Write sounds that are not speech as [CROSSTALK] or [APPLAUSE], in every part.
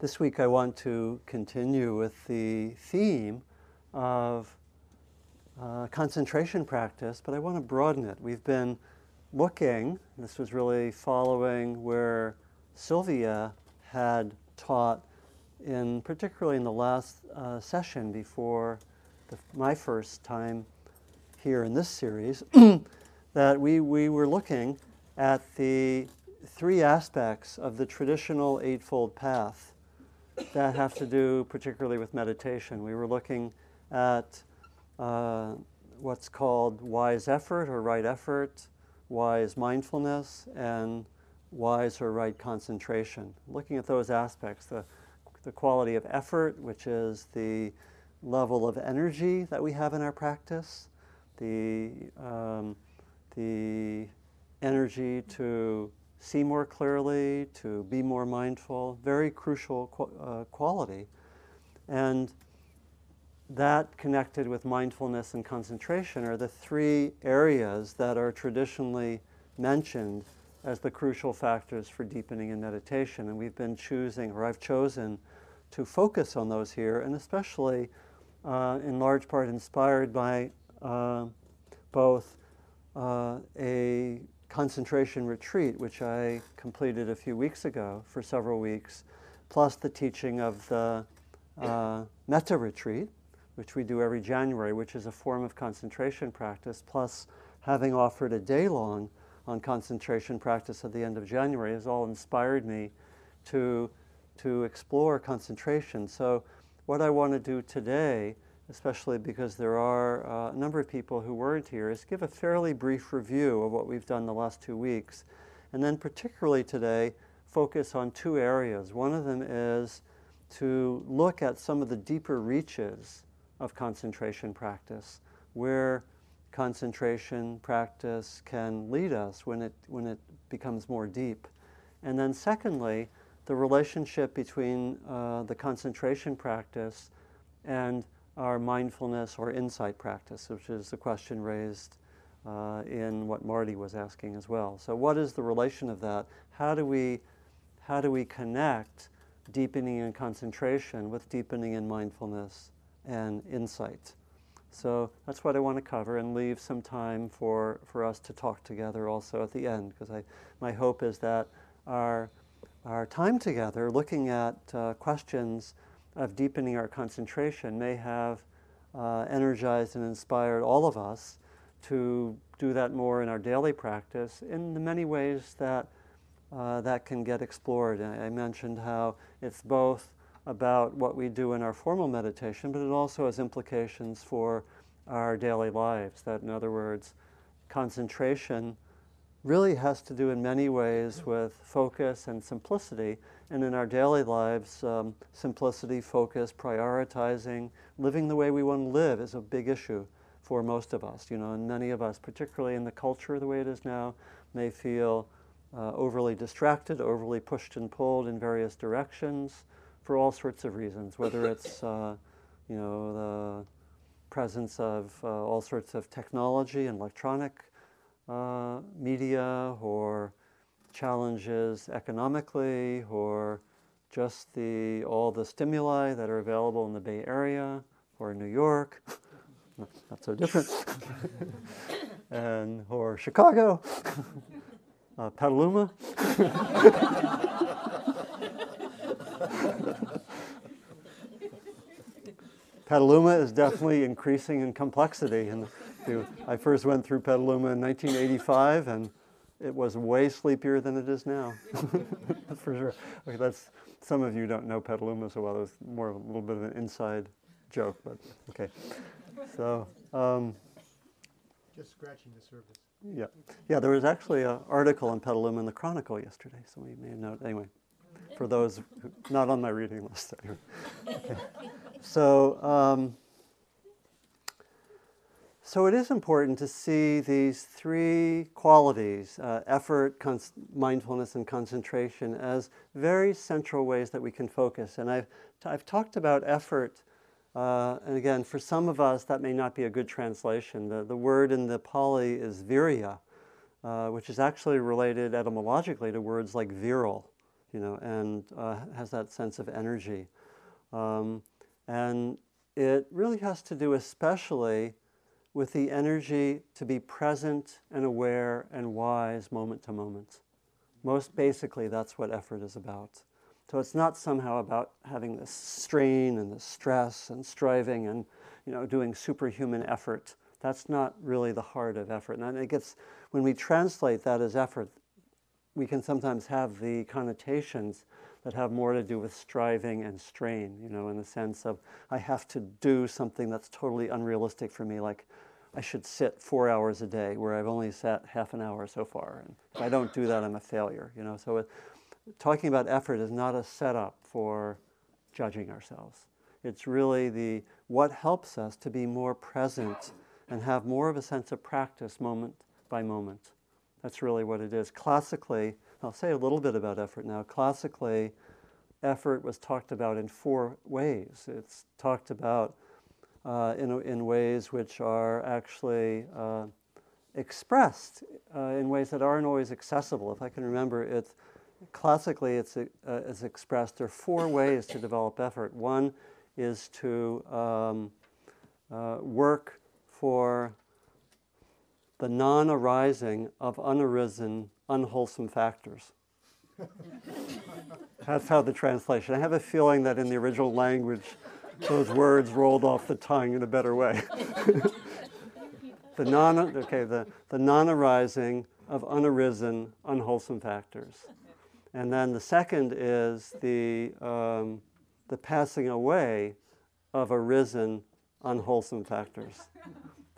this week I want to continue with the theme of uh, concentration practice, but I want to broaden it. We've been looking, this was really following where Sylvia had taught in particularly in the last uh, session before the, my first time here in this series, [CLEARS THROAT] that we, we were looking at the three aspects of the traditional Eightfold Path that have to do particularly with meditation. We were looking at uh, what's called wise effort or right effort, wise mindfulness, and wise or right concentration. Looking at those aspects, the, the quality of effort, which is the level of energy that we have in our practice, the, um, the energy to see more clearly, to be more mindful, very crucial uh, quality. And that connected with mindfulness and concentration are the three areas that are traditionally mentioned as the crucial factors for deepening in meditation. And we've been choosing, or I've chosen, to focus on those here, and especially uh, in large part inspired by uh, both uh, a concentration retreat, which I completed a few weeks ago for several weeks, plus the teaching of the uh, metta retreat, which we do every January, which is a form of concentration practice, plus having offered a day long on concentration practice at the end of January, has all inspired me to, to explore concentration. So, what I want to do today especially because there are uh, a number of people who weren't here, is give a fairly brief review of what we've done the last two weeks. And then, particularly today, focus on two areas. One of them is to look at some of the deeper reaches of concentration practice, where concentration practice can lead us when it, when it becomes more deep. And then, secondly, the relationship between uh, the concentration practice and our mindfulness or insight practice, which is the question raised uh, in what Marty was asking as well. So, what is the relation of that? How do we, how do we connect deepening in concentration with deepening in mindfulness and insight? So that's what I want to cover and leave some time for, for us to talk together also at the end, because I, my hope is that our, our time together looking at uh, questions of deepening our concentration may have uh, energized and inspired all of us to do that more in our daily practice in the many ways that uh, that can get explored. I, I mentioned how it's both about what we do in our formal meditation, but it also has implications for our daily lives. That, in other words, concentration really has to do in many ways with focus and simplicity, and in our daily lives, um, simplicity, focus, prioritizing, living the way we want to live is a big issue for most of us. You know, and many of us, particularly in the culture the way it is now, may feel uh, overly distracted, overly pushed and pulled in various directions for all sorts of reasons. Whether [LAUGHS] it's, uh, you know, the presence of uh, all sorts of technology and electronic uh, media or challenges economically or just the, all the stimuli that are available in the Bay Area or New York, [LAUGHS] not so different, [LAUGHS] and or Chicago, [LAUGHS] uh, Petaluma. Petaluma is definitely increasing in complexity. And I first went through Petaluma in 1985, and it was way sleepier than it is now, [LAUGHS] for sure. Okay, that's some of you don't know Petaluma so well. It's more of a little bit of an inside joke, but okay. So. Um, Just scratching the surface. Yeah, yeah. There was actually an article in Petaluma in the Chronicle yesterday, so we may know. Anyway, for those who, not on my reading list. Anyway. [LAUGHS] Okay. So. Um, so it is important to see these three qualities uh, effort, mindfulness, and concentration as very central ways that we can focus. And I've, t- I've talked about effort, uh, and again, for some of us, that may not be a good translation. The, the word in the Pali is virya, uh, which is actually related etymologically to words like virile, you know, and uh, has that sense of energy. Um, and it really has to do especially with the energy to be present and aware and wise moment to moment. Most basically, that's what effort is about. So it's not somehow about having this strain and this stress and striving and you know doing superhuman effort. That's not really the heart of effort. And it gets when we translate that as effort, we can sometimes have the connotations that have more to do with striving and strain, you know, in the sense of I have to do something that's totally unrealistic for me, like I should sit four hours a day where I've only sat half an hour so far. And if I don't do that, I'm a failure, you know. So it, talking about effort is not a setup for judging ourselves. It's really the what helps us to be more present and have more of a sense of practice moment by moment. That's really what it is. Classically, I'll say a little bit about effort now. Classically, effort was talked about in four ways. It's talked about uh, in, in ways which are actually uh, expressed uh, in ways that aren't always accessible. If I can remember, it classically it's, uh, it's expressed. There are four [COUGHS] ways to develop effort. One is to um, uh, work for the non arising of unarisen, unwholesome factors. [LAUGHS] That's how the translation. I have a feeling that in the original language, those words rolled off the tongue in a better way. the non okay, the, the non-arising of unarisen, unwholesome factors. And then the second is the, um, the passing away of arisen, unwholesome factors.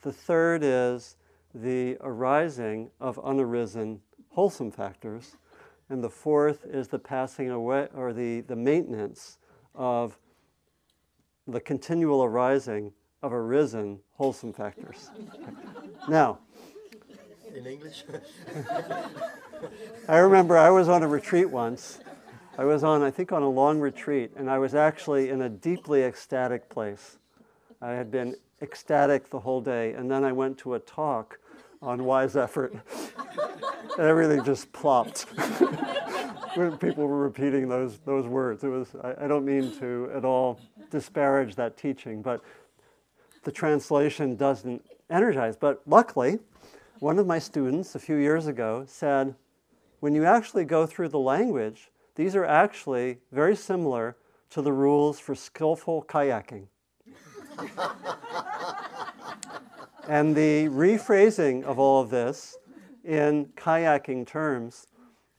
The third is the arising of unarisen, wholesome factors. And the fourth is the passing away or the, the maintenance of the continual arising of arisen, wholesome factors. [LAUGHS] now, in English? I remember I was on a retreat once. I was on, I think, on a long retreat, and I was actually in a deeply ecstatic place. I had been ecstatic the whole day, and then I went to a talk on wise effort, [LAUGHS] and everything just plopped. [LAUGHS] when people were repeating those, those words. It was, I, I don't mean to at all disparage that teaching, but the translation doesn't energize. But luckily, one of my students a few years ago said, when you actually go through the language, these are actually very similar to the rules for skillful kayaking. and the rephrasing of all of this in kayaking terms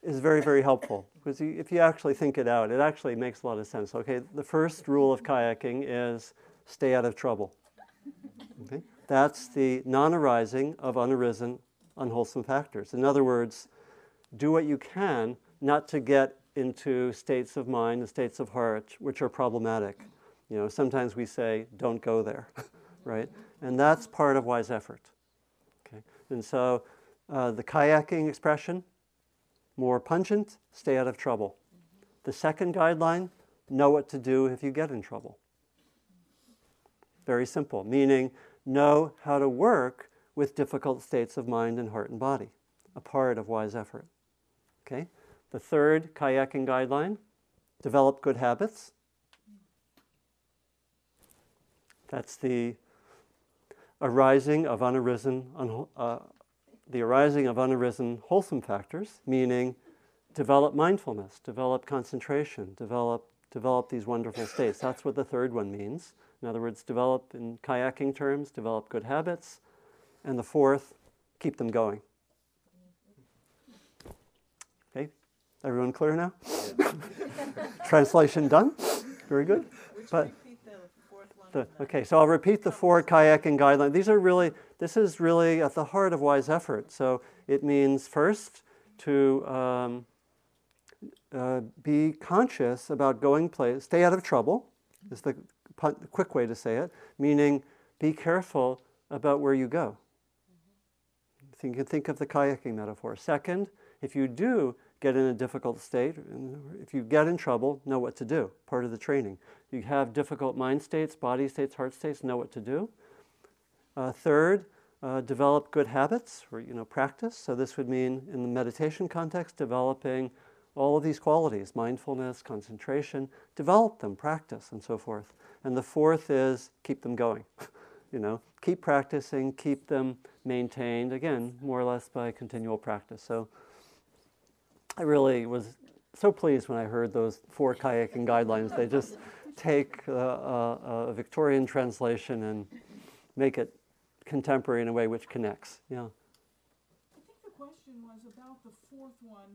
is very, very helpful. Because if you actually think it out, it actually makes a lot of sense. Okay, the first rule of kayaking is stay out of trouble. Okay? That's the non arising of unarisen, unwholesome factors. In other words, do what you can not to get into states of mind and states of heart which are problematic. You know, sometimes we say, don't go there, [LAUGHS] right? And that's part of wise effort. Okay? And so uh, the kayaking expression, more pungent, stay out of trouble. The second guideline, know what to do if you get in trouble. Very simple, meaning know how to work with difficult states of mind and heart and body, a part of wise effort. Okay? The third kayaking guideline, develop good habits. That's the arising of unarisen, un, uh, the arising of unarisen wholesome factors, meaning develop mindfulness, develop concentration, develop, develop these wonderful states. That's what the third one means. In other words, develop in kayaking terms, develop good habits. And the fourth, keep them going. Okay, everyone clear now? [LAUGHS] Translation done? Very good. But the, okay, so I'll repeat the four kayaking guidelines. These are really, this is really at the heart of wise effort. So it means first to um, uh, be conscious about going place, stay out of trouble, is the quick way to say it, meaning be careful about where you go. You can think of the kayaking metaphor. Second, if you do get in a difficult state, if you get in trouble, know what to do, part of the training. You have difficult mind states, body states, heart states, know what to do. Uh, third, uh, develop good habits or you know practice. So this would mean in the meditation context, developing all of these qualities mindfulness, concentration, develop them, practice, and so forth. And the fourth is keep them going. [LAUGHS] you know, keep practicing, keep them maintained, again, more or less by continual practice. So I really was so pleased when I heard those four kayaking guidelines. They just take a, a, a Victorian translation and make it contemporary in a way which connects. Yeah. I think the question was about the fourth one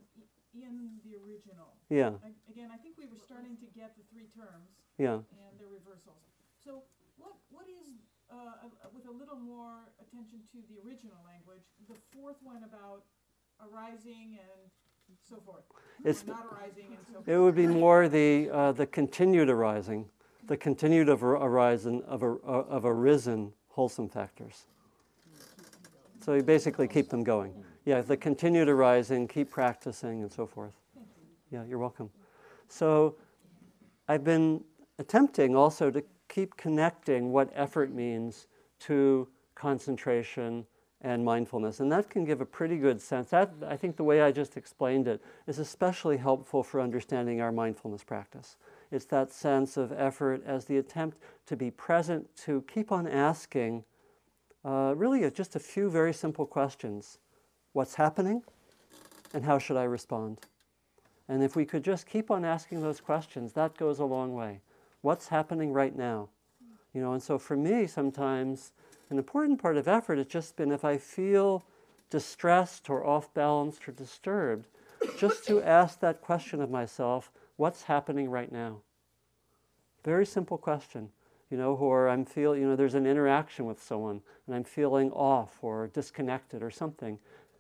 in the original. Yeah. again, I think we were starting to get the three terms. Yeah. And their reversals. So what what is uh, with a little more attention to the original language, the fourth one about arising and so forth. It's not arising and so forth. It would be more the uh, the continued arising, the continued of arising of, a, of arisen wholesome factors. So you basically keep them going. Yeah, the continued arising, keep practicing, and so forth. Yeah, you're welcome. So I've been attempting also to keep connecting what effort means to concentration and mindfulness. And that can give a pretty good sense. That, I think the way I just explained it is especially helpful for understanding our mindfulness practice. It's that sense of effort as the attempt to be present, to keep on asking uh, really just a few very simple questions What's happening? And how should I respond? And if we could just keep on asking those questions, that goes a long way. What's happening right now? You know, and so for me, sometimes an important part of effort has just been if I feel distressed or off balanced or disturbed, just to ask that question of myself what's happening right now? Very simple question. You know, or I'm feeling, you know, there's an interaction with someone and I'm feeling off or disconnected or something.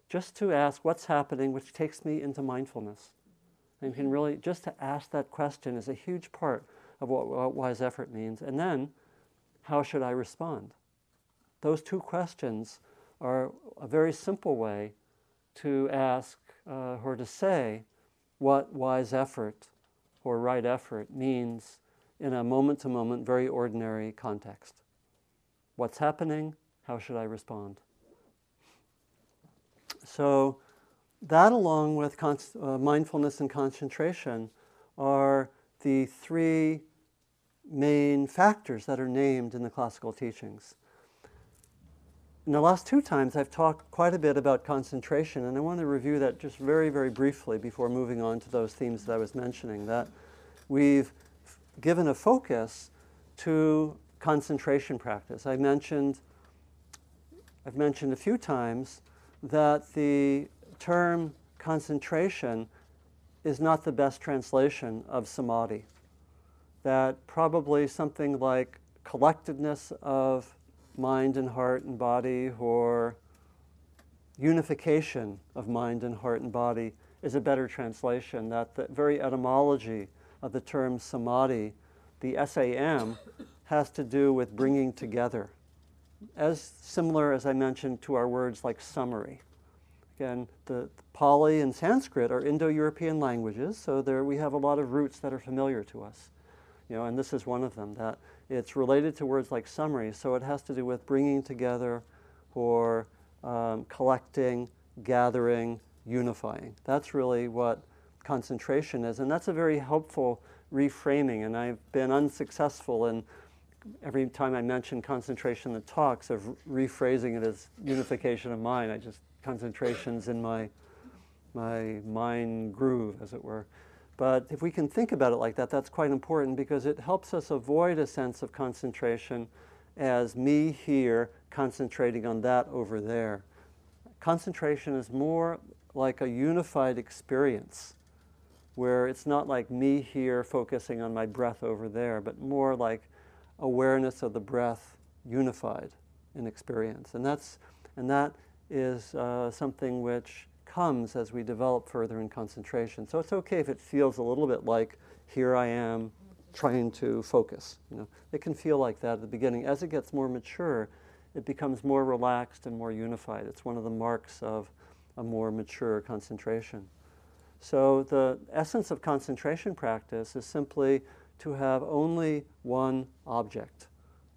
Just to ask what's happening, which takes me into mindfulness. And can really, just to ask that question is a huge part of what, what wise effort means. And then, how should I respond? Those two questions are a very simple way to ask uh, or to say what wise effort or right effort means in a moment to moment, very ordinary context. What's happening? How should I respond? So, that along with con- uh, mindfulness and concentration are the three main factors that are named in the classical teachings. In the last two times, I've talked quite a bit about concentration, and I want to review that just very, very briefly before moving on to those themes that I was mentioning. That we've f- given a focus to concentration practice. I mentioned, I've mentioned a few times that the term concentration is not the best translation of samadhi. That probably something like collectedness of mind and heart and body or unification of mind and heart and body is a better translation. That the very etymology of the term samadhi, the SAM, has to do with bringing together, as similar as I mentioned to our words like summary. Again, the, the Pali and Sanskrit are Indo-European languages, so there we have a lot of roots that are familiar to us. You know, and this is one of them. That it's related to words like summary, so it has to do with bringing together or um, collecting, gathering, unifying. That's really what concentration is, and that's a very helpful reframing. And I've been unsuccessful in every time I mention concentration in the talks of rephrasing it as unification of mind. I just concentrations in my my mind groove, as it were. But if we can think about it like that, that's quite important because it helps us avoid a sense of concentration as me here concentrating on that over there. Concentration is more like a unified experience where it's not like me here focusing on my breath over there, but more like awareness of the breath unified in experience. And, that's, and that is uh, something which comes as we develop further in concentration. So it's okay if it feels a little bit like here I am trying to focus. You know, it can feel like that at the beginning. As it gets more mature, it becomes more relaxed and more unified. It's one of the marks of a more mature concentration. So the essence of concentration practice is simply to have only one object.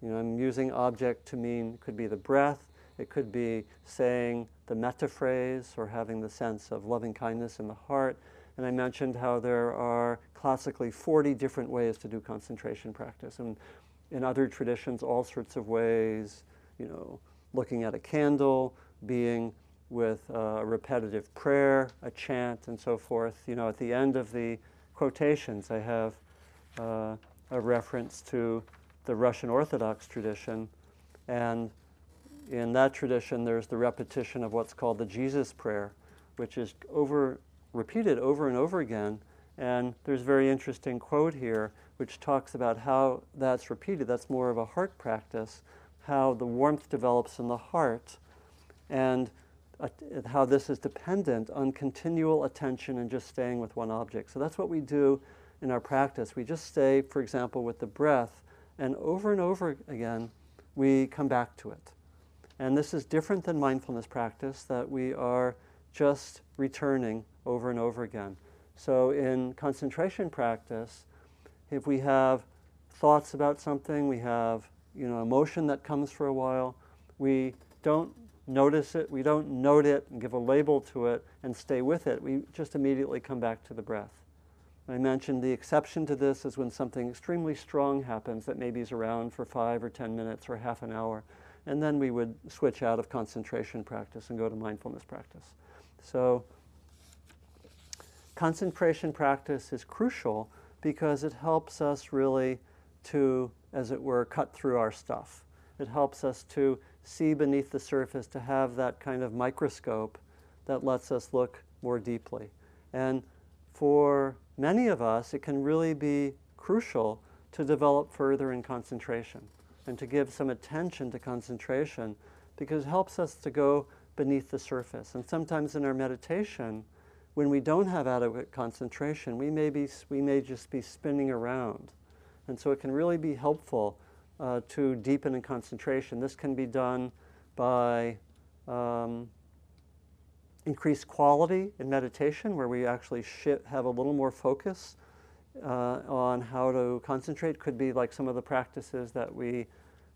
You know, I'm using object to mean could be the breath, it could be saying the metta phrase or having the sense of loving kindness in the heart. And I mentioned how there are classically 40 different ways to do concentration practice. And in other traditions, all sorts of ways, you know, looking at a candle, being with a repetitive prayer, a chant, and so forth. You know, at the end of the quotations, I have uh, a reference to the Russian Orthodox tradition. And in that tradition, there's the repetition of what's called the Jesus prayer, which is over, repeated over and over again. And there's a very interesting quote here, which talks about how that's repeated. That's more of a heart practice, how the warmth develops in the heart, and uh, how this is dependent on continual attention and just staying with one object. So that's what we do in our practice. We just stay, for example, with the breath, and over and over again, we come back to it. And this is different than mindfulness practice, that we are just returning over and over again. So in concentration practice, if we have thoughts about something, we have you know emotion that comes for a while, we don't notice it, we don't note it and give a label to it and stay with it. We just immediately come back to the breath. I mentioned the exception to this is when something extremely strong happens that maybe is around for five or ten minutes or half an hour. And then we would switch out of concentration practice and go to mindfulness practice. So, concentration practice is crucial because it helps us really to, as it were, cut through our stuff. It helps us to see beneath the surface, to have that kind of microscope that lets us look more deeply. And for many of us, it can really be crucial to develop further in concentration and to give some attention to concentration because it helps us to go beneath the surface. And sometimes in our meditation, when we don't have adequate concentration, we may, be, we may just be spinning around. And so it can really be helpful uh, to deepen in concentration. This can be done by um, increased quality in meditation, where we actually have a little more focus uh, on how to concentrate. Could be like some of the practices that we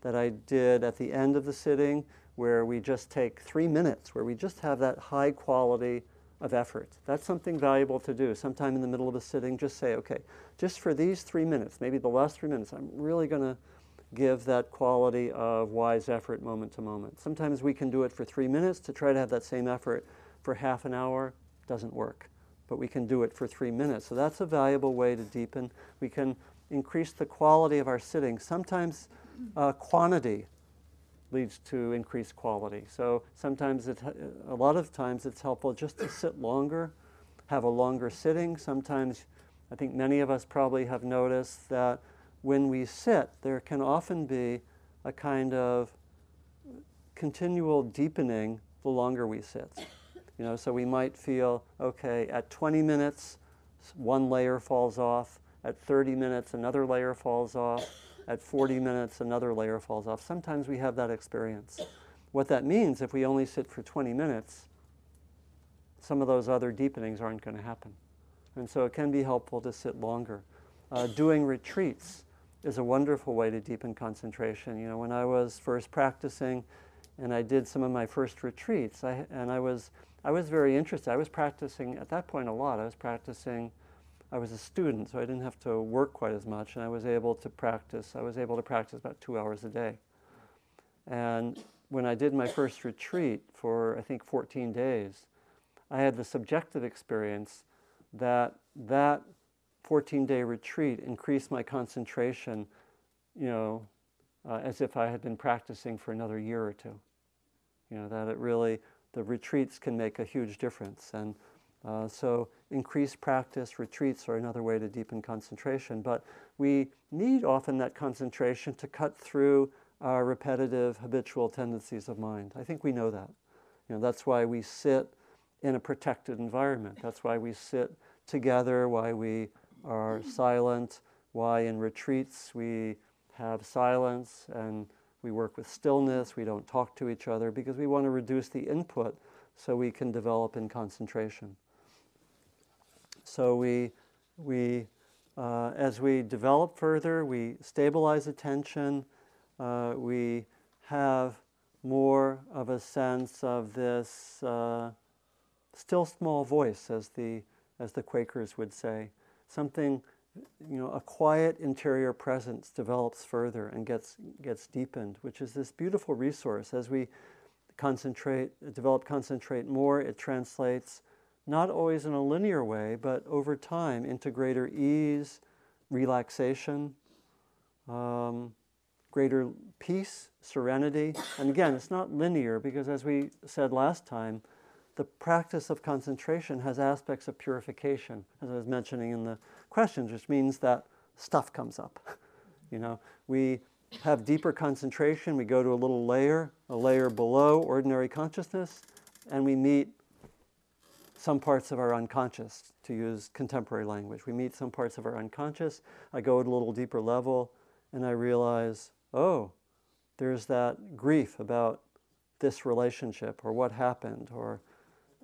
that I did at the end of the sitting, where we just take three minutes, where we just have that high quality of effort. That's something valuable to do. Sometime in the middle of a sitting, just say, okay, just for these three minutes, maybe the last three minutes, I'm really going to give that quality of wise effort moment to moment. Sometimes we can do it for three minutes to try to have that same effort for half an hour doesn't work, but we can do it for three minutes. So that's a valuable way to deepen. We can increase the quality of our sitting. Sometimes uh, quantity leads to increased quality. So sometimes, it, a lot of times, it's helpful just to sit longer, have a longer sitting. Sometimes, I think many of us probably have noticed that when we sit, there can often be a kind of continual deepening the longer we sit. You know, so we might feel, okay, at 20 minutes, one layer falls off. At 30 minutes, another layer falls off. At 40 minutes, another layer falls off. Sometimes we have that experience. What that means, if we only sit for 20 minutes, some of those other deepenings aren't going to happen. And so it can be helpful to sit longer. Uh, doing retreats is a wonderful way to deepen concentration. You know, when I was first practicing and I did some of my first retreats, I, and I was I was very interested. I was practicing at that point a lot. I was practicing, I was a student, so I didn't have to work quite as much, and I was able to practice. I was able to practice about two hours a day. And when I did my first retreat for, I think, 14 days, I had the subjective experience that that 14 day retreat increased my concentration, you know, uh, as if I had been practicing for another year or two. You know, that it really the retreats can make a huge difference. And uh, so increased practice, retreats are another way to deepen concentration. But we need often that concentration to cut through our repetitive, habitual tendencies of mind. I think we know that. You know, that's why we sit in a protected environment. That's why we sit together, why we are silent, why in retreats we have silence and we work with stillness, we don't talk to each other because we want to reduce the input so we can develop in concentration. So we, we uh, as we develop further, we stabilize attention, uh, we have more of a sense of this uh, still small voice, as the, as the Quakers would say. Something, you know, a quiet interior presence develops further and gets, gets deepened, which is this beautiful resource. As we concentrate, develop, concentrate more, it translates not always in a linear way, but over time into greater ease, relaxation, um, greater peace, serenity. And again, it's not linear because, as we said last time, the practice of concentration has aspects of purification, as I was mentioning in the questions, which means that stuff comes up. [LAUGHS] you know, we have deeper concentration, we go to a little layer, a layer below ordinary consciousness, and we meet some parts of our unconscious, to use contemporary language. We meet some parts of our unconscious. I go at a little deeper level, and I realize, oh, there's that grief about this relationship, or what happened, or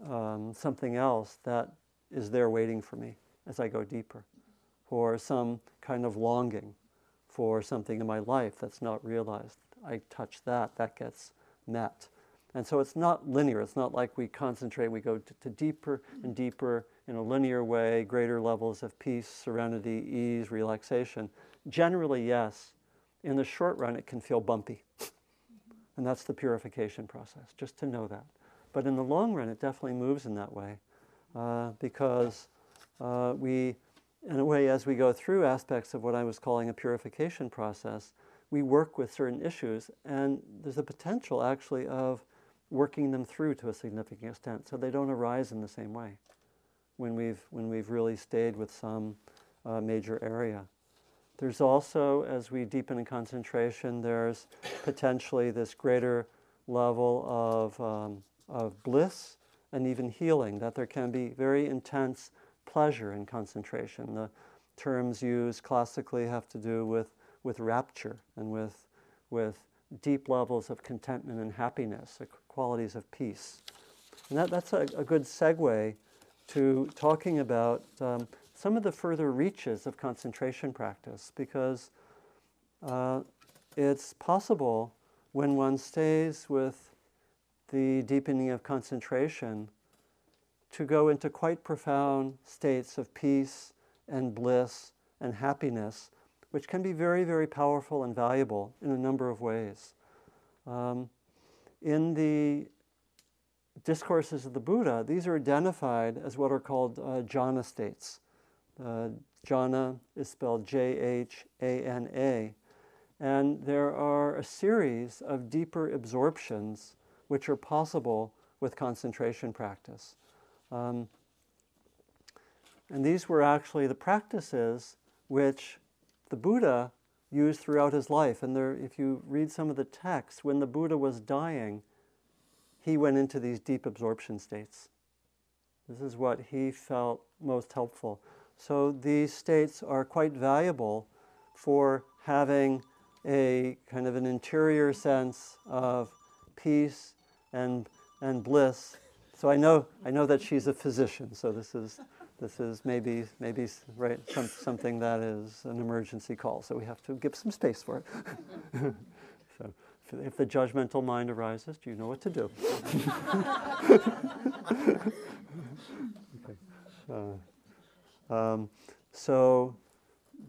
um, something else that is there waiting for me as I go deeper, or some kind of longing for something in my life that's not realized. I touch that, that gets met. And so it's not linear. It's not like we concentrate, we go to, to, deeper and deeper in a linear way, greater levels of peace, serenity, ease, relaxation. Generally, yes. In the short run, it can feel bumpy. [LAUGHS] And that's the purification process, just to know that. But in the long run, it definitely moves in that way uh, because uh, we, in a way, as we go through aspects of what I was calling a purification process, we work with certain issues, and there's a potential actually of working them through to a significant extent so they don't arise in the same way when we've, when we've really stayed with some uh, major area. There's also, as we deepen in concentration, there's potentially this greater level of um, of bliss and even healing, that there can be very intense pleasure in concentration. The terms used classically have to do with, with rapture and with, with deep levels of contentment and happiness, qualities of peace. And that, that's a, a good segue to talking about um, some of the further reaches of concentration practice because uh, it's possible when one stays with the deepening of concentration to go into quite profound states of peace and bliss and happiness, which can be very, very powerful and valuable in a number of ways. Um, in the discourses of the Buddha, these are identified as what are called uh, jhana states. Uh, jhana is spelled J H A N A. And there are a series of deeper absorptions which are possible with concentration practice. Um, and these were actually the practices which the Buddha used throughout his life. And there, if you read some of the texts, when the Buddha was dying, he went into these deep absorption states. This is what he felt most helpful. So these states are quite valuable for having a kind of an interior sense of peace and, and bliss. So I know, I know that she's a physician, so this is, this is maybe, maybe right, some, something that is an emergency call, so we have to give some space for it. [LAUGHS] so if, the judgmental mind arises, do you know what to do? [LAUGHS] okay. Uh, um, so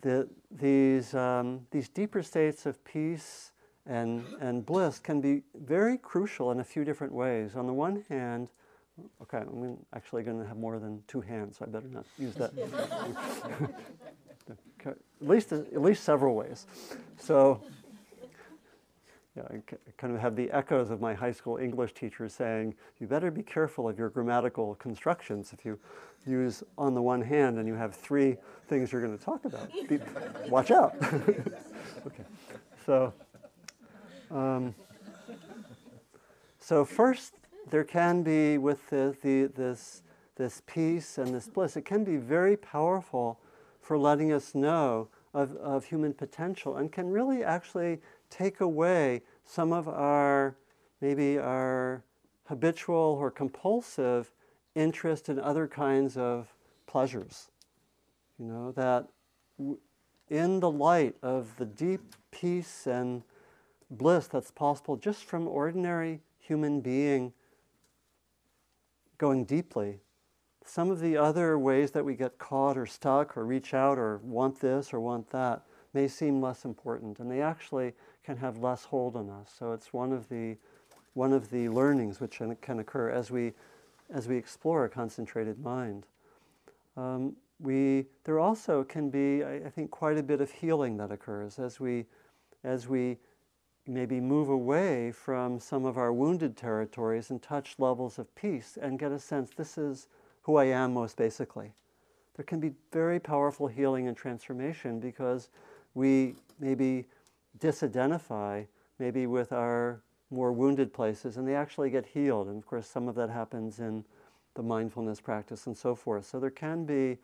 the, these, um, these deeper states of peace and, and bliss can be very crucial in a few different ways. On the one hand, okay, I'm actually going to have more than two hands, so I better not use that. [LAUGHS] at least at least several ways. So, yeah, I kind of have the echoes of my high school English teacher saying, "You better be careful of your grammatical constructions if you use on the one hand and you have three things you're going to talk about. Be, watch out." [LAUGHS] okay, so. Um, so first, there can be with the, the, this, this peace and this bliss, it can be very powerful for letting us know of, of human potential and can really actually take away some of our, maybe our habitual or compulsive interest in other kinds of pleasures. You know, that in the light of the deep peace and bliss that's possible just from ordinary human being going deeply some of the other ways that we get caught or stuck or reach out or want this or want that may seem less important, and they actually can have less hold on us. So it's one of the one of the learnings which can occur as we as we explore a concentrated mind. Um, we there also can be, I, I think, quite a bit of healing that occurs as we as we maybe move away from some of our wounded territories and touch levels of peace and get a sense this is who I am most basically. There can be very powerful healing and transformation because we maybe disidentify maybe with our more wounded places and they actually get healed. And of course, some of that happens in the mindfulness practice and so forth. So there can be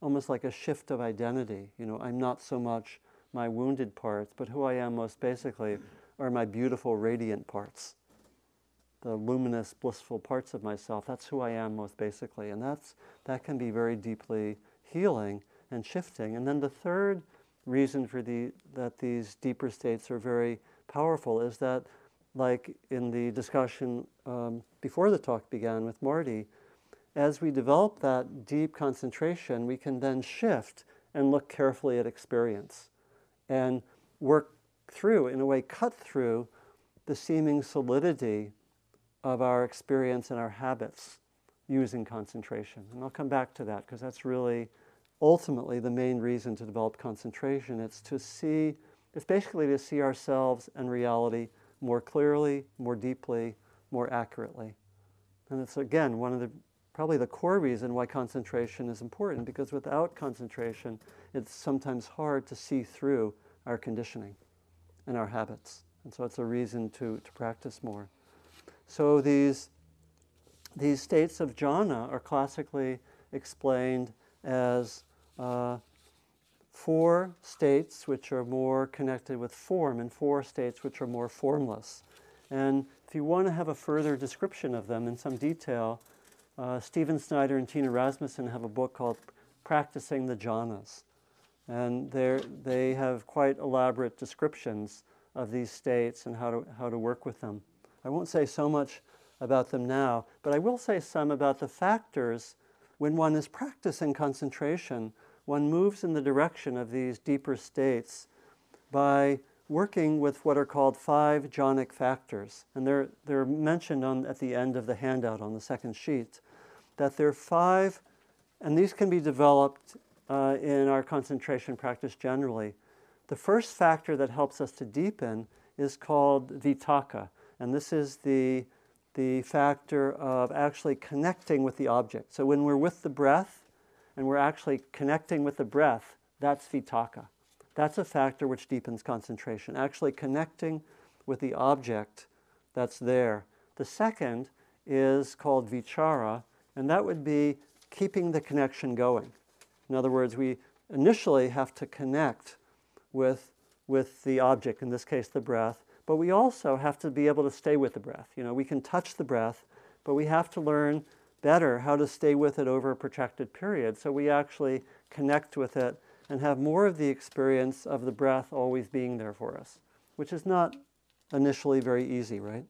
almost like a shift of identity. You know, I'm not so much my wounded parts, but who I am most basically are my beautiful, radiant parts. The luminous, blissful parts of myself. That's who I am most basically. And that's, that can be very deeply healing and shifting. And then the third reason for the, that these deeper states are very powerful is that, like in the discussion um, before the talk began with Marty, as we develop that deep concentration, we can then shift and look carefully at experience and work through, in a way, cut through the seeming solidity of our experience and our habits using concentration. And I'll come back to that because that's really ultimately the main reason to develop concentration. It's to see, it's basically to see ourselves and reality more clearly, more deeply, more accurately. And it's again one of the probably the core reason why concentration is important because without concentration, it's sometimes hard to see through our conditioning and our habits. And so it's a reason to, to practice more. So these, these states of jhana are classically explained as uh, four states which are more connected with form and four states which are more formless. And if you want to have a further description of them in some detail, uh, Stephen Snyder and Tina Rasmussen have a book called Practicing the Jhanas. And they have quite elaborate descriptions of these states and how to, how to work with them. I won't say so much about them now, but I will say some about the factors when one is practicing concentration. One moves in the direction of these deeper states by working with what are called five jhanic factors. And they're, they're mentioned on, at the end of the handout on the second sheet that there are five, and these can be developed uh, in our concentration practice generally. The first factor that helps us to deepen is called vitakka, and this is the, the factor of actually connecting with the object. So when we're with the breath and we're actually connecting with the breath, that's vitakka. That's a factor which deepens concentration, actually connecting with the object that's there. The second is called vichara, and that would be keeping the connection going. In other words, we initially have to connect with, with the object, in this case the breath, but we also have to be able to stay with the breath. You know, we can touch the breath, but we have to learn better how to stay with it over a protracted period. So we actually connect with it and have more of the experience of the breath always being there for us, which is not initially very easy, right?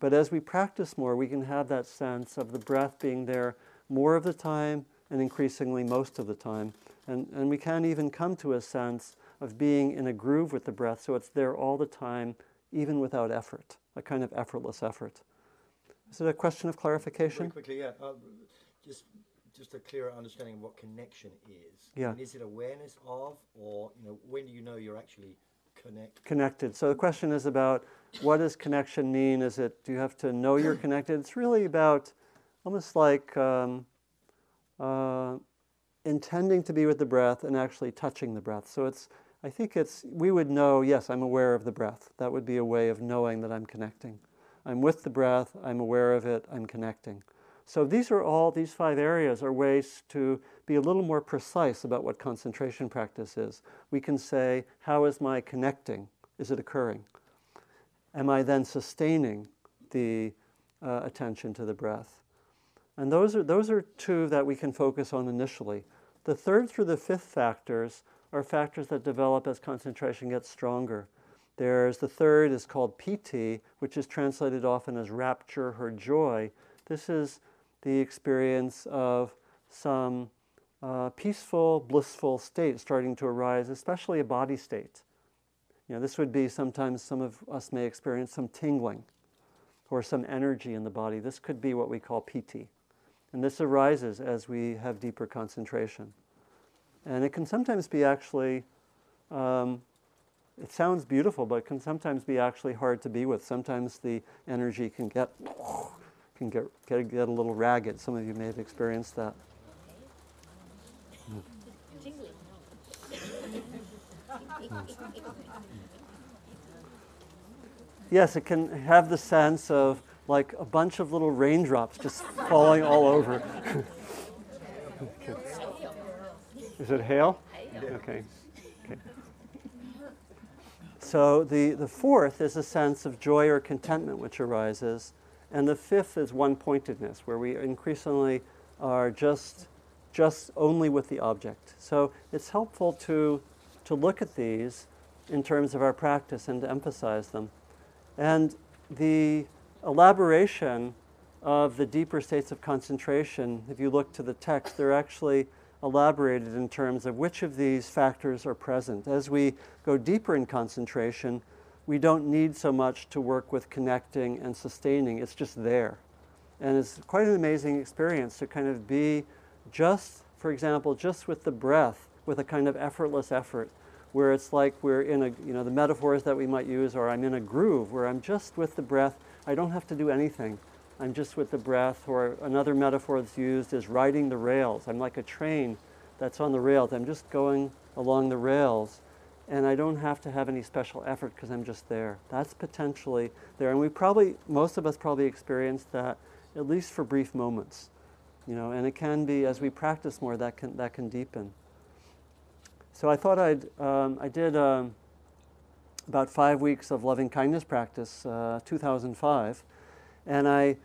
But as we practice more, we can have that sense of the breath being there more of the time and increasingly most of the time. And, and we can't even come to a sense of being in a groove with the breath so it's there all the time, even without effort, a kind of effortless effort. Is it a question of clarification? Very quickly, yeah. Uh, just, just a clearer understanding of what connection is. Yeah. is it awareness of, or you know, when do you know you're actually connected? Connected. So the question is about what does connection mean? Is it do you have to know you're connected? It's really about almost like um, uh, intending to be with the breath and actually touching the breath. So it's I think it's we would know. Yes, I'm aware of the breath. That would be a way of knowing that I'm connecting. I'm with the breath. I'm aware of it. I'm connecting. So these are all these five areas are ways to be a little more precise about what concentration practice is. We can say, how is my connecting? Is it occurring? am I then sustaining the uh, attention to the breath? And those are, those are two that we can focus on initially. The third through the fifth factors are factors that develop as concentration gets stronger. There's the third is called piti, which is translated often as rapture or joy. This is the experience of some uh, peaceful, blissful state starting to arise, especially a body state. You know, this would be sometimes some of us may experience some tingling or some energy in the body. This could be what we call piti. And this arises as we have deeper concentration. And it can sometimes be actually, um, it sounds beautiful, but it can sometimes be actually hard to be with. Sometimes the energy can get, can get, get, get a little ragged. Some of you may have experienced that. Yes, it can have the sense of like a bunch of little raindrops just falling all over. [LAUGHS] Is it hail? Okay. okay. So the, the fourth is a sense of joy or contentment which arises. And the fifth is one pointedness, where we increasingly are just, just only with the object. So it's helpful to, to look at these in terms of our practice and to emphasize them. And the elaboration of the deeper states of concentration, if you look to the text, they're actually elaborated in terms of which of these factors are present. As we go deeper in concentration, we don't need so much to work with connecting and sustaining, it's just there. And it's quite an amazing experience to kind of be just, for example, just with the breath, with a kind of effortless effort, where it's like we're in a, you know, the metaphors that we might use are I'm in a groove where I'm just with the breath, I don't have to do anything. I'm just with the breath, or another metaphor that's used is riding the rails. I'm like a train that's on the rails. I'm just going along the rails, and I don't have to have any special effort because I'm just there. That's potentially there. And we probably, most of us probably experienced that at least for brief moments. You know, and it can be, as we practice more, that can, that can deepen. So I thought I'd, um, I did um, about five weeks of loving kindness practice, uh, 2005, and I,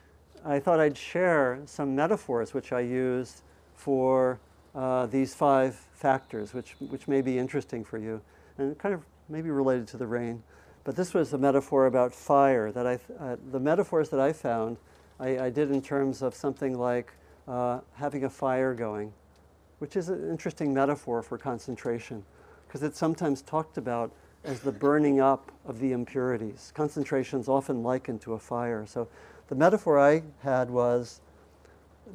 I thought I'd share some metaphors which I used for uh, these five factors, which, which may be interesting for you, and kind of maybe related to the rain. But this was a metaphor about fire that I, uh, the metaphors that I found, I, I, did in terms of something like uh, having a fire going which is an interesting metaphor for concentration, because it's sometimes talked about as the burning up of the impurities. Concentration is often likened to a fire. So the metaphor I had was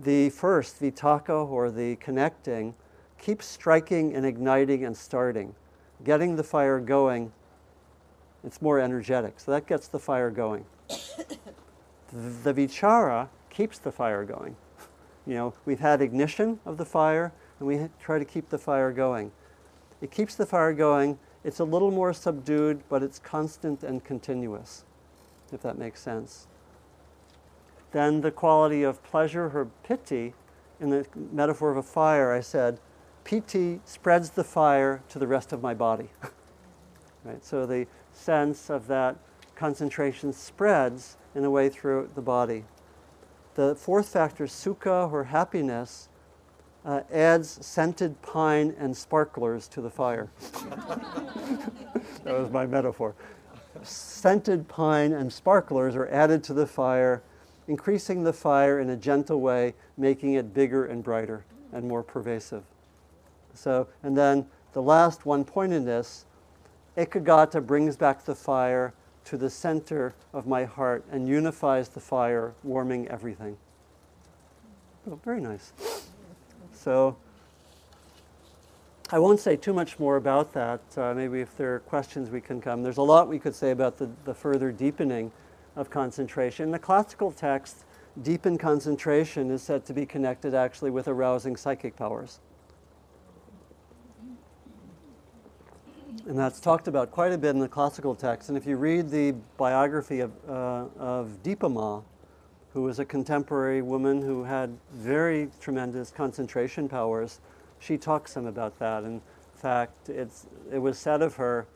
the first, vitakka, or the connecting, keeps striking and igniting and starting, getting the fire going. It's more energetic, so that gets the fire going. [COUGHS] the vichara keeps the fire going. You know, we've had ignition of the fire, and we try to keep the fire going. It keeps the fire going. It's a little more subdued, but it's constant and continuous, if that makes sense. Then the quality of pleasure, or piti, in the metaphor of a fire, I said, piti spreads the fire to the rest of my body. [LAUGHS] right? So the sense of that concentration spreads in a way through the body. The fourth factor, sukha or happiness, uh, adds scented pine and sparklers to the fire. that was my metaphor. Scented pine and sparklers are added to the fire, increasing the fire in a gentle way, making it bigger and brighter and more pervasive. So, and then the last one pointedness, ekaggata brings back the fire to the center of my heart and unifies the fire, warming everything. Oh, very nice. So I won't say too much more about that. Uh, maybe if there are questions, we can come. There's a lot we could say about the, the further deepening of concentration. The classical text, deepened concentration is said to be connected actually with arousing psychic powers. And that's talked about quite a bit in the classical text. And if you read the biography of, uh, of Dipa Ma, who was a contemporary woman who had very tremendous concentration powers, she talks some about that. In fact, it's, it was said of her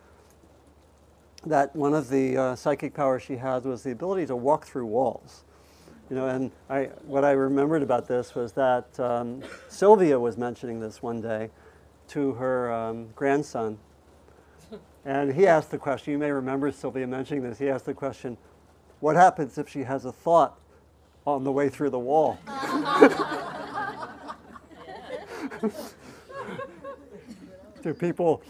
that one of the uh, psychic powers she had was the ability to walk through walls. You know, and I, what I remembered about this was that um, Sylvia was mentioning this one day to her um, grandson. And he asked the question, you may remember Sylvia mentioning this, he asked the question, what happens if she has a thought on the way through the wall. [LAUGHS] Do people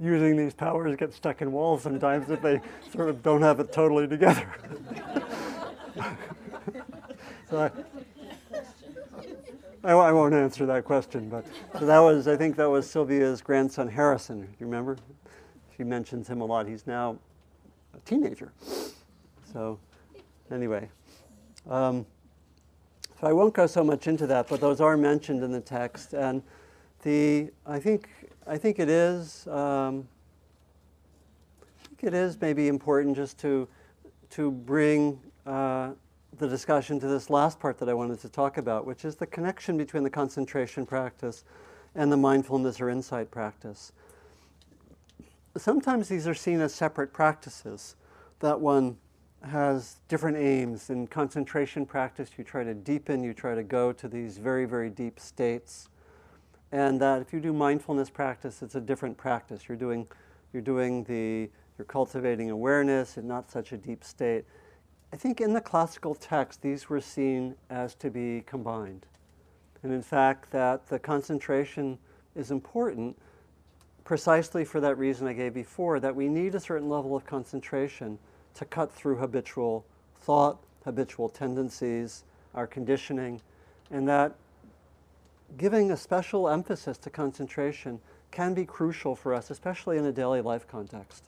using these powers get stuck in walls sometimes if they sort of don't have it totally together? [LAUGHS] so I, I, I won't answer that question, but so that was, I think that was Sylvia's grandson Harrison. Do you remember? She mentions him a lot. He's now a teenager. So, anyway. Um, so I won't go so much into that, but those are mentioned in the text. And the, I think, I think it is, um, I think it is maybe important just to, to bring uh, the discussion to this last part that I wanted to talk about, which is the connection between the concentration practice and the mindfulness or insight practice. Sometimes these are seen as separate practices, that one has different aims. In concentration practice, you try to deepen, you try to go to these very, very deep states. And that if you do mindfulness practice, it's a different practice. You're doing, you're doing the, you're cultivating awareness in not such a deep state. I think in the classical text, these were seen as to be combined. And in fact, that the concentration is important precisely for that reason I gave before, that we need a certain level of concentration to cut through habitual thought, habitual tendencies, our conditioning, and that giving a special emphasis to concentration can be crucial for us, especially in a daily life context.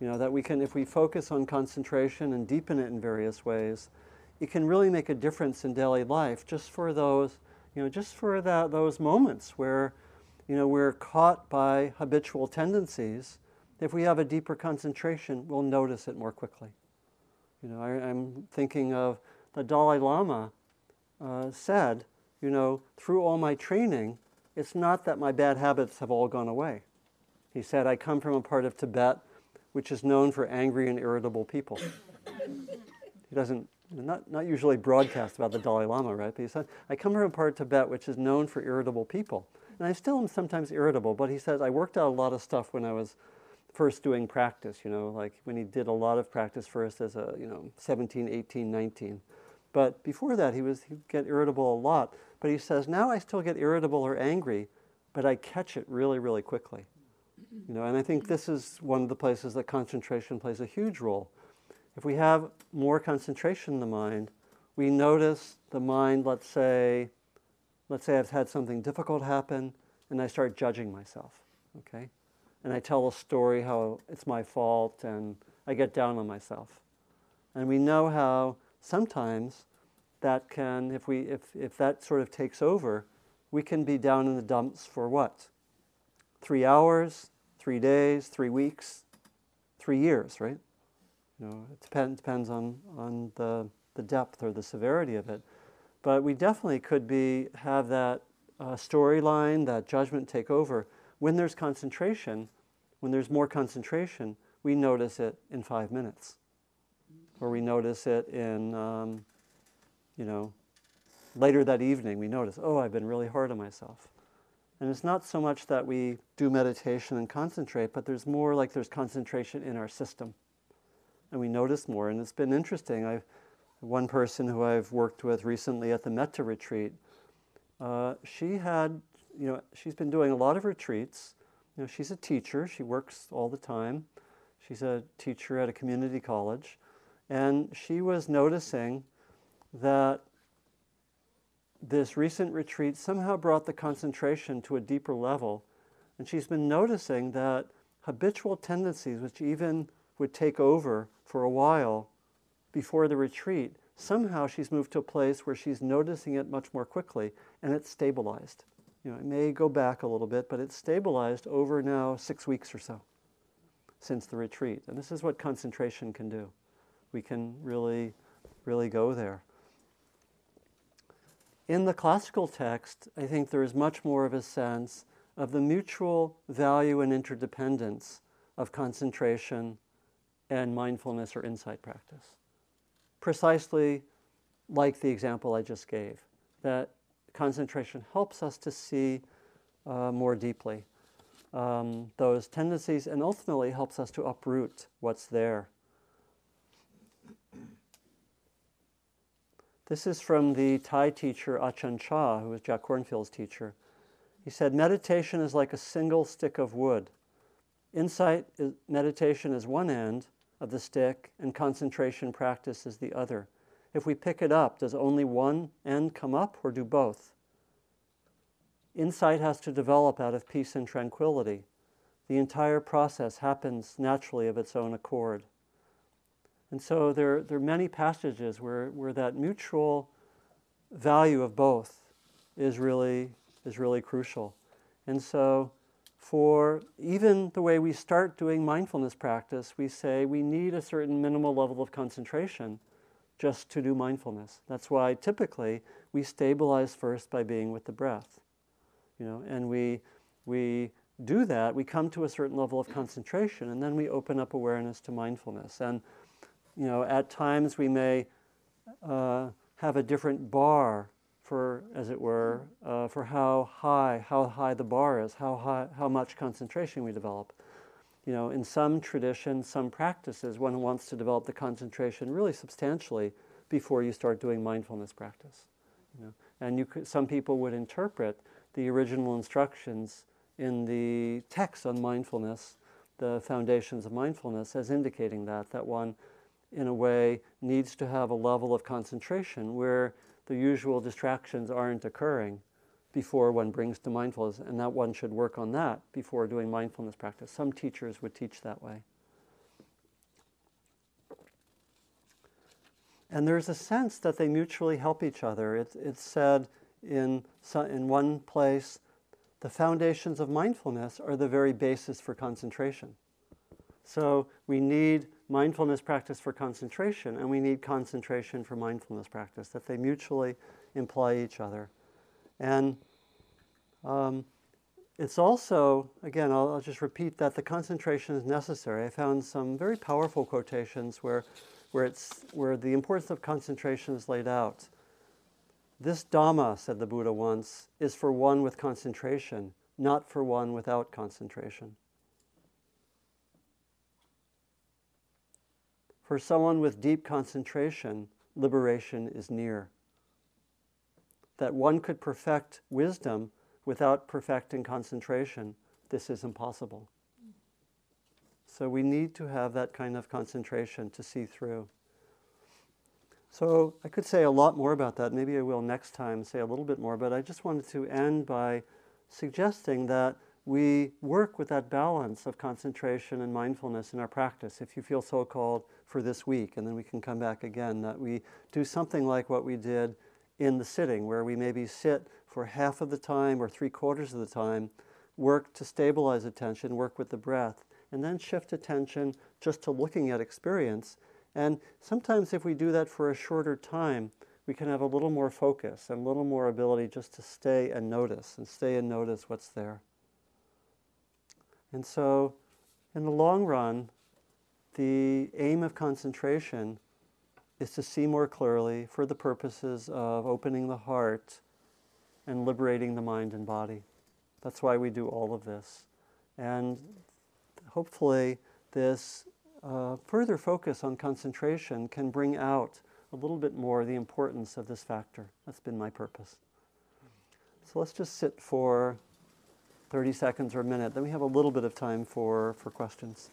You know, that we can, if we focus on concentration and deepen it in various ways, it can really make a difference in daily life just for those, you know, just for that, those moments where, you know, we're caught by habitual tendencies. If we have a deeper concentration, we'll notice it more quickly. You know, I, am thinking of the Dalai Lama uh, said, you know, through all my training, it's not that my bad habits have all gone away. He said, I come from a part of Tibet which is known for angry and irritable people. he doesn't, not, not usually broadcast about the Dalai Lama, right? But he said, I come from a part of Tibet which is known for irritable people. And I still am sometimes irritable, but he says, I worked out a lot of stuff when I was first doing practice, you know, like when he did a lot of practice first as a, you know, 17, 18, 19. But before that, he was, he'd get irritable a lot. But he says, now I still get irritable or angry, but I catch it really, really quickly. You know, and I think this is one of the places that concentration plays a huge role. If we have more concentration in the mind, we notice the mind, let's say, let's say I've had something difficult happen and I start judging myself, okay? And I tell a story how it's my fault and I get down on myself. And we know how sometimes that can, if, we, if, if that sort of takes over, we can be down in the dumps for what? Three hours, three days, three weeks, three years, right? You know, it depend, depends on, on the, the depth or the severity of it. But we definitely could be, have that uh, storyline, that judgment take over. When there's concentration, when there's more concentration, we notice it in five minutes. Or we notice it in, um, you know, later that evening, we notice, oh, I've been really hard on myself. And it's not so much that we do meditation and concentrate, but there's more like there's concentration in our system. And we notice more. And it's been interesting. I've, one person who I've worked with recently at the Metta retreat, uh, she had, you know, she's been doing a lot of retreats. You know, she's a teacher. She works all the time. She's a teacher at a community college. And she was noticing that this recent retreat somehow brought the concentration to a deeper level. And she's been noticing that habitual tendencies, which even would take over for a while before the retreat, somehow she's moved to a place where she's noticing it much more quickly and it's stabilized. You know, it may go back a little bit, but it's stabilized over now six weeks or so since the retreat. And this is what concentration can do. We can really, really go there. In the classical text, I think there is much more of a sense of the mutual value and interdependence of concentration and mindfulness or insight practice. Precisely like the example I just gave, that concentration helps us to see uh, more deeply um, those tendencies and ultimately helps us to uproot what's there This is from the Thai teacher Ajahn Chah, who was Jack Kornfield's teacher. He said, Meditation is like a single stick of wood. Insight is, meditation is one end of the stick, and concentration practice is the other. If we pick it up, does only one end come up or do both? Insight has to develop out of peace and tranquility. The entire process happens naturally of its own accord. And so there, there are many passages where, where that mutual value of both is really, is really crucial. And so, for even the way we start doing mindfulness practice, we say we need a certain minimal level of concentration just to do mindfulness. That's why typically we stabilize first by being with the breath. You know, and we, we do that, we come to a certain level of concentration, and then we open up awareness to mindfulness. And you know, at times we may uh, have a different bar for, as it were, uh, for how high, how high the bar is, how high, how much concentration we develop. You know, in some traditions, some practices, one wants to develop the concentration really substantially before you start doing mindfulness practice. You know, and you could, some people would interpret the original instructions in the text on mindfulness, the foundations of mindfulness, as indicating that that one in a way, needs to have a level of concentration where the usual distractions aren't occurring before one brings to mindfulness, and that one should work on that before doing mindfulness practice. Some teachers would teach that way. And there's a sense that they mutually help each other. It, it's said in, in one place, the foundations of mindfulness are the very basis for concentration. So we need mindfulness practice for concentration, and we need concentration for mindfulness practice, that they mutually imply each other. And um, it's also, again, I'll, I'll, just repeat that the concentration is necessary. I found some very powerful quotations where, where, it's, where the importance of concentration is laid out. This Dhamma, said the Buddha once, is for one with concentration, not for one without concentration. For someone with deep concentration, liberation is near. That one could perfect wisdom without perfecting concentration, this is impossible. So we need to have that kind of concentration to see through. So I could say a lot more about that. Maybe I will next time say a little bit more, but I just wanted to end by suggesting that we work with that balance of concentration and mindfulness in our practice. If you feel so called, for this week, and then we can come back again. That we do something like what we did in the sitting, where we maybe sit for half of the time or three quarters of the time, work to stabilize attention, work with the breath, and then shift attention just to looking at experience. And sometimes, if we do that for a shorter time, we can have a little more focus and a little more ability just to stay and notice and stay and notice what's there. And so, in the long run, the aim of concentration is to see more clearly for the purposes of opening the heart and liberating the mind and body. That's why we do all of this. And hopefully, this uh, further focus on concentration can bring out a little bit more the importance of this factor. That's been my purpose. So let's just sit for 30 seconds or a minute. Then we have a little bit of time for, for questions.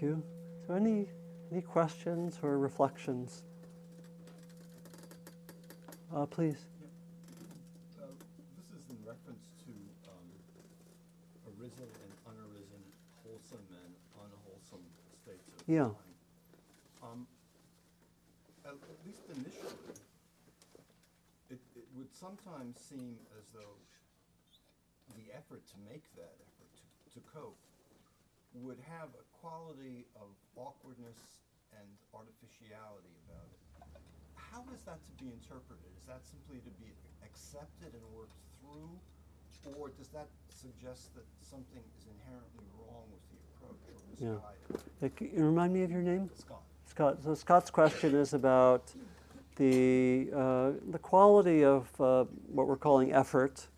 Thank you. So, any any questions or reflections? Uh, please. Uh, this is in reference to um, arisen and unarisen, wholesome and unwholesome states of Yeah. mind. Um, at, at least initially, it, it would sometimes seem as though the effort to make that effort to, to cope would have a quality of awkwardness and artificiality about it. How is that to be interpreted? Is that simply to be accepted and worked through? Or does that suggest that something is inherently wrong with the approach or Yeah. misguided? You remind me of your name? Scott. Scott. So Scott's question is about the uh, the quality of uh, what we're calling effort,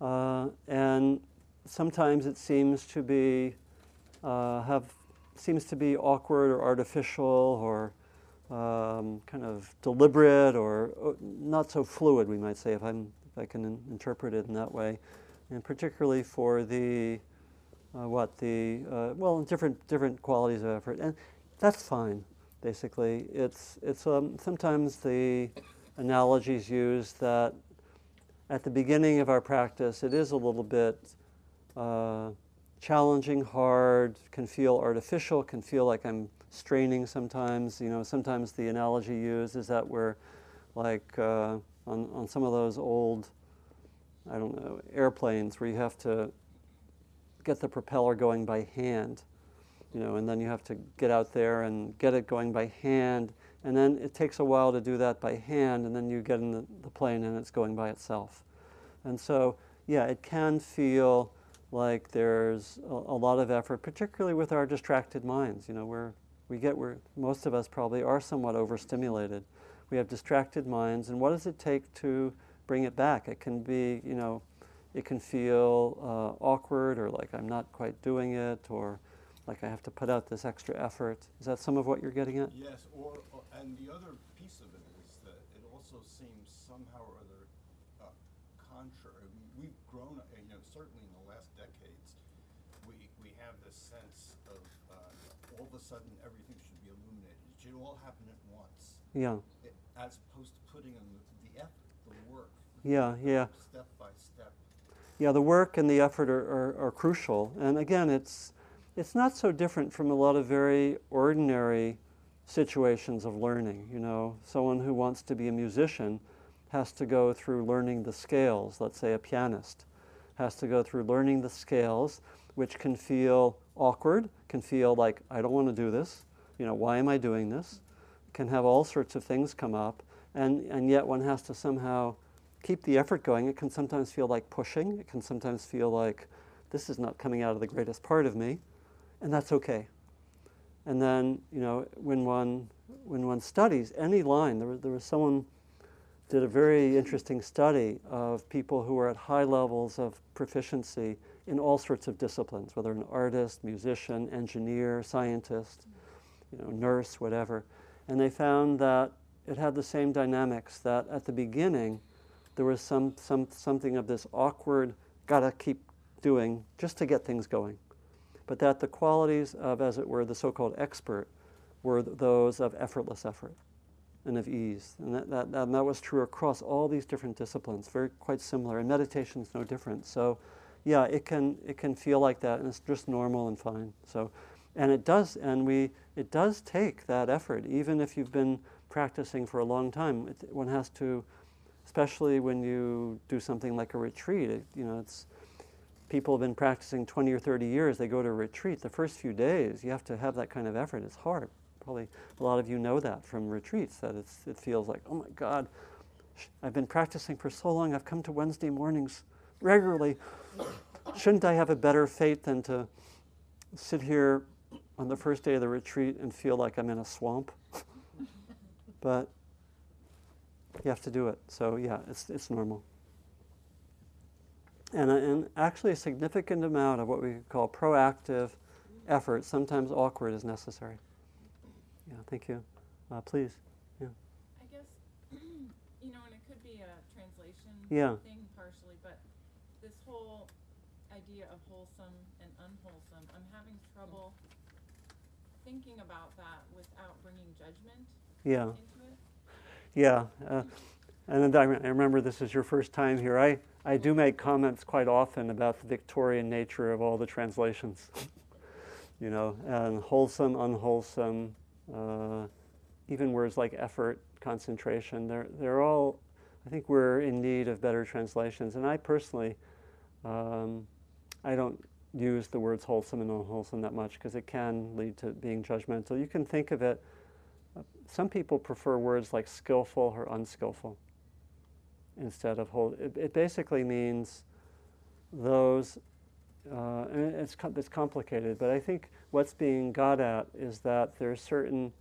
uh, and sometimes it seems to be uh, have seems to be awkward or artificial or um, kind of deliberate or not so fluid, we might say, if I'm if I can in- interpret it in that way, and particularly for the uh, what the uh, well different different qualities of effort, and that's fine. Basically, it's it's um, sometimes the analogies used that at the beginning of our practice it is a little bit uh, challenging, hard, can feel artificial, can feel like I'm straining sometimes. You know, sometimes the analogy used is that we're like uh, on on some of those old I don't know airplanes where you have to get the propeller going by hand, you know, and then you have to get out there and get it going by hand, and then it takes a while to do that by hand, and then you get in the, the plane and it's going by itself. And so, yeah, it can feel like there's a, a lot of effort, particularly with our distracted minds. You know, we're, we get, we're, most of us probably are somewhat overstimulated. We have distracted minds, and what does it take to bring it back? It can be, you know, it can feel uh, awkward or like I'm not quite doing it or like I have to put out this extra effort. Is that some of what you're getting at? Yes, or, and the other piece of it is that it also seems somehow or other uh, contrary. We, we've grown, uh, you know, certainly in the last decades, we, we have this sense of uh, all of a sudden everything should be illuminated. It should all happen at once, Yeah, it, as opposed to putting in the, the effort, the work, yeah, yeah. step by step. Yeah, the work and the effort are, are, are crucial. And again, it's, it's not so different from a lot of very ordinary situations of learning. You know, someone who wants to be a musician has to go through learning the scales. Let's say a pianist has to go through learning the scales, which can feel awkward, can feel like, I don't want to do this. You know, why am I doing this? Can have all sorts of things come up. And, and yet one has to somehow keep the effort going. It can sometimes feel like pushing. It can sometimes feel like this is not coming out of the greatest part of me, and that's okay. And then, you know, when one when one studies any line, there was, there was someone did a very interesting study of people who were at high levels of proficiency in all sorts of disciplines, whether an artist, musician, engineer, scientist, you know, nurse, whatever. And they found that it had the same dynamics that at the beginning there was some, some, something of this awkward, gotta keep doing just to get things going. But that the qualities of, as it were, the so called expert were th- those of effortless effort and of ease. And that, that, and that was true across all these different disciplines, very quite similar. And meditation is no different. So, yeah, it can, it can feel like that, and it's just normal and fine. So, and it does, and we, it does take that effort, even if you've been practicing for a long time. It, one has to especially when you do something like a retreat. It, you know, it's people have been practicing 20 or 30 years. They go to a retreat. The first few days, you have to have that kind of effort. It's hard. Probably a lot of you know that from retreats. That it's, it feels like, oh my God, I've been practicing for so long. I've come to Wednesday mornings regularly. Shouldn't I have a better fate than to sit here on the first day of the retreat and feel like I'm in a swamp? [LAUGHS] but you have to do it. So yeah, it's, it's normal. And, uh, and actually, a significant amount of what we call proactive effort, sometimes awkward, is necessary. Yeah, thank you. Uh, please. I guess, [CLEARS THROAT] you know, and it could be a translation Yeah. thing partially, but this whole idea of wholesome and unwholesome, I'm having trouble thinking about that without bringing judgment Yeah, into it. yeah. Uh, and then I, re- I remember this is your first time here. I, I do make comments quite often about the Victorian nature of all the translations. [LAUGHS] you know, and wholesome, unwholesome, uh, even words like effort, concentration, they're, they're all, I think we're in need of better translations. And I personally Um, I don't use the words wholesome and unwholesome that much because it can lead to being judgmental. You can think of it, uh, some people prefer words like skillful or unskillful instead of whole. It, it basically means those, uh, and it's, it's complicated, but I think what's being got at is that there are certain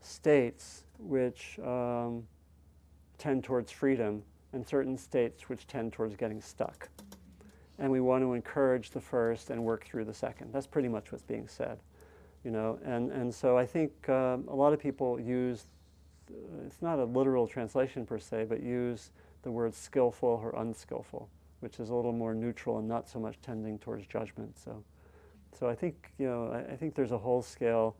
states which um, tend towards freedom and certain states which tend towards getting stuck. And we want to encourage the first and work through the second. That's pretty much what's being said. You know, and, and so I think um, a lot of people use, it's not a literal translation per se, but use the word skillful or unskillful, which is a little more neutral and not so much tending towards judgment. So, so I think, you know, I, I think there's a whole scale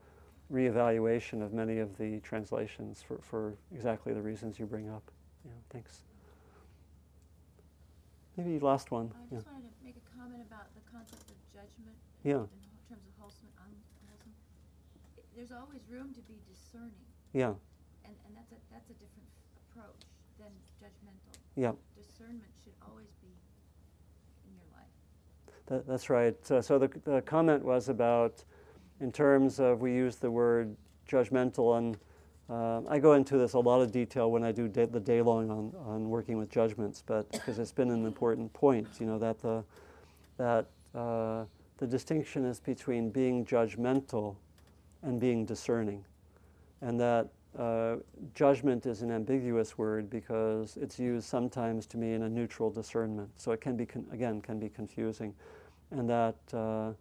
reevaluation of many of the translations for, for exactly the reasons you bring up. Yeah, thanks. Maybe last one. I Yeah. just wanted to make a comment about the concept of judgment. Yeah. In terms of wholesome and unwholesome. There's always room to be discerning, Yeah. and, and that's a, that's a different approach than judgmental. Yeah. Discernment should always be in your life. That, that's right. So, so the, the comment was about, in terms of, we use the word judgmental, and uh, I go into this a lot of detail when I do da- the day long on, on working with judgments, but because it's been an important point, you know, that the, that uh, the distinction is between being judgmental and being discerning. And that uh, judgment is an ambiguous word because it's used sometimes to mean a neutral discernment. So it can be, again, can be confusing. And that, uh,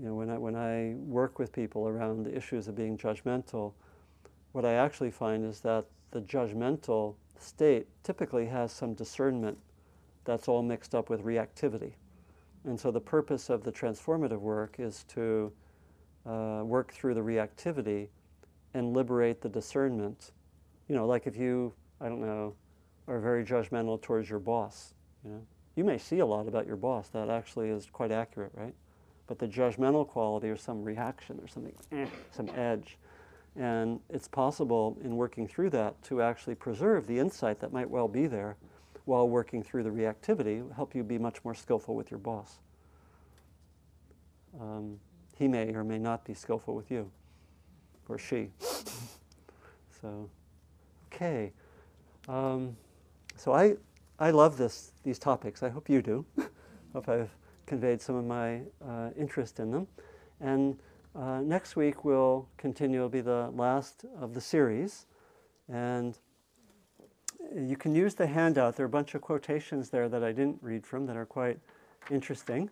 you know, when I, when I work with people around the issues of being judgmental, what I actually find is that the judgmental state typically has some discernment that's all mixed up with reactivity. And so the purpose of the transformative work is to uh, work through the reactivity and liberate the discernment. You know, like if you, I don't know, are very judgmental towards your boss, you know, you may see a lot about your boss that actually is quite accurate, right? But the judgmental quality or some reaction or something, eh, some edge. And it's possible in working through that to actually preserve the insight that might well be there while working through the reactivity, help you be much more skillful with your boss. Um, he may or may not be skillful with you, or she. [LAUGHS] so, okay. Um, so I, I love this, these topics. I hope you do. [LAUGHS] hope I've conveyed some of my uh, interest in them. And uh, next week we'll continue, it'll be the last of the series. And you can use the handout. There are a bunch of quotations there that I didn't read from that are quite interesting.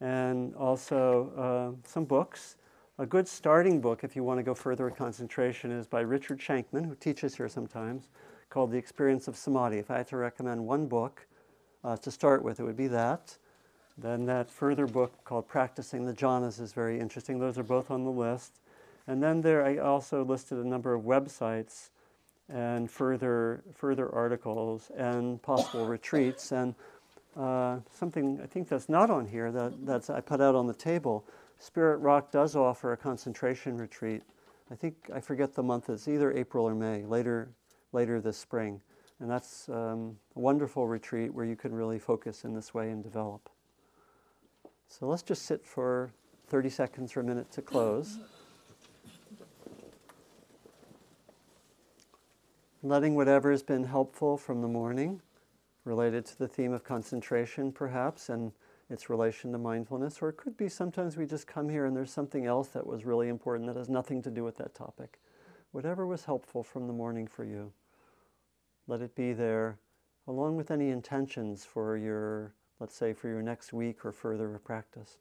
And also uh, some books. A good starting book, if you want to go further with concentration, is by Richard Shankman, who teaches here sometimes, called The Experience of Samadhi. If I had to recommend one book uh, to start with, it would be that. Then that further book called Practicing the Jhanas is very interesting. Those are both on the list. And then there, I also listed a number of websites and further further articles and possible retreats and uh, something I think that's not on here that that's I put out on the table. Spirit Rock does offer a concentration retreat. I think I forget the month. It's either April or May. Later later this spring, and that's um, a wonderful retreat where you can really focus in this way and develop. So let's just sit for 30 seconds or a minute to close. Letting whatever has been helpful from the morning, related to the theme of concentration perhaps, and its relation to mindfulness, or it could be sometimes we just come here and there's something else that was really important that has nothing to do with that topic. Whatever was helpful from the morning for you, let it be there, along with any intentions for your, let's say, for your next week or further practice.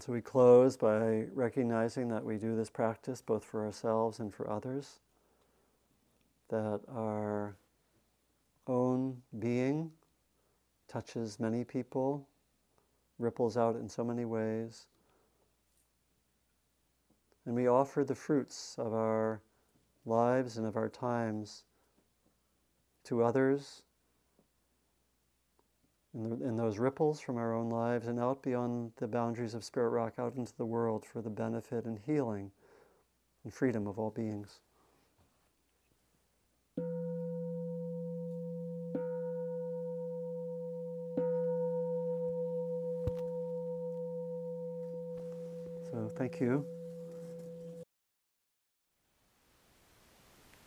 And so we close by recognizing that we do this practice both for ourselves and for others, that our own being touches many people, ripples out in so many ways. And we offer the fruits of our lives and of our times to others in, the, those ripples from our own lives and out beyond the boundaries of Spirit Rock, out into the world for the benefit and healing and freedom of all beings. So, thank you.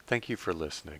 Thank you for listening.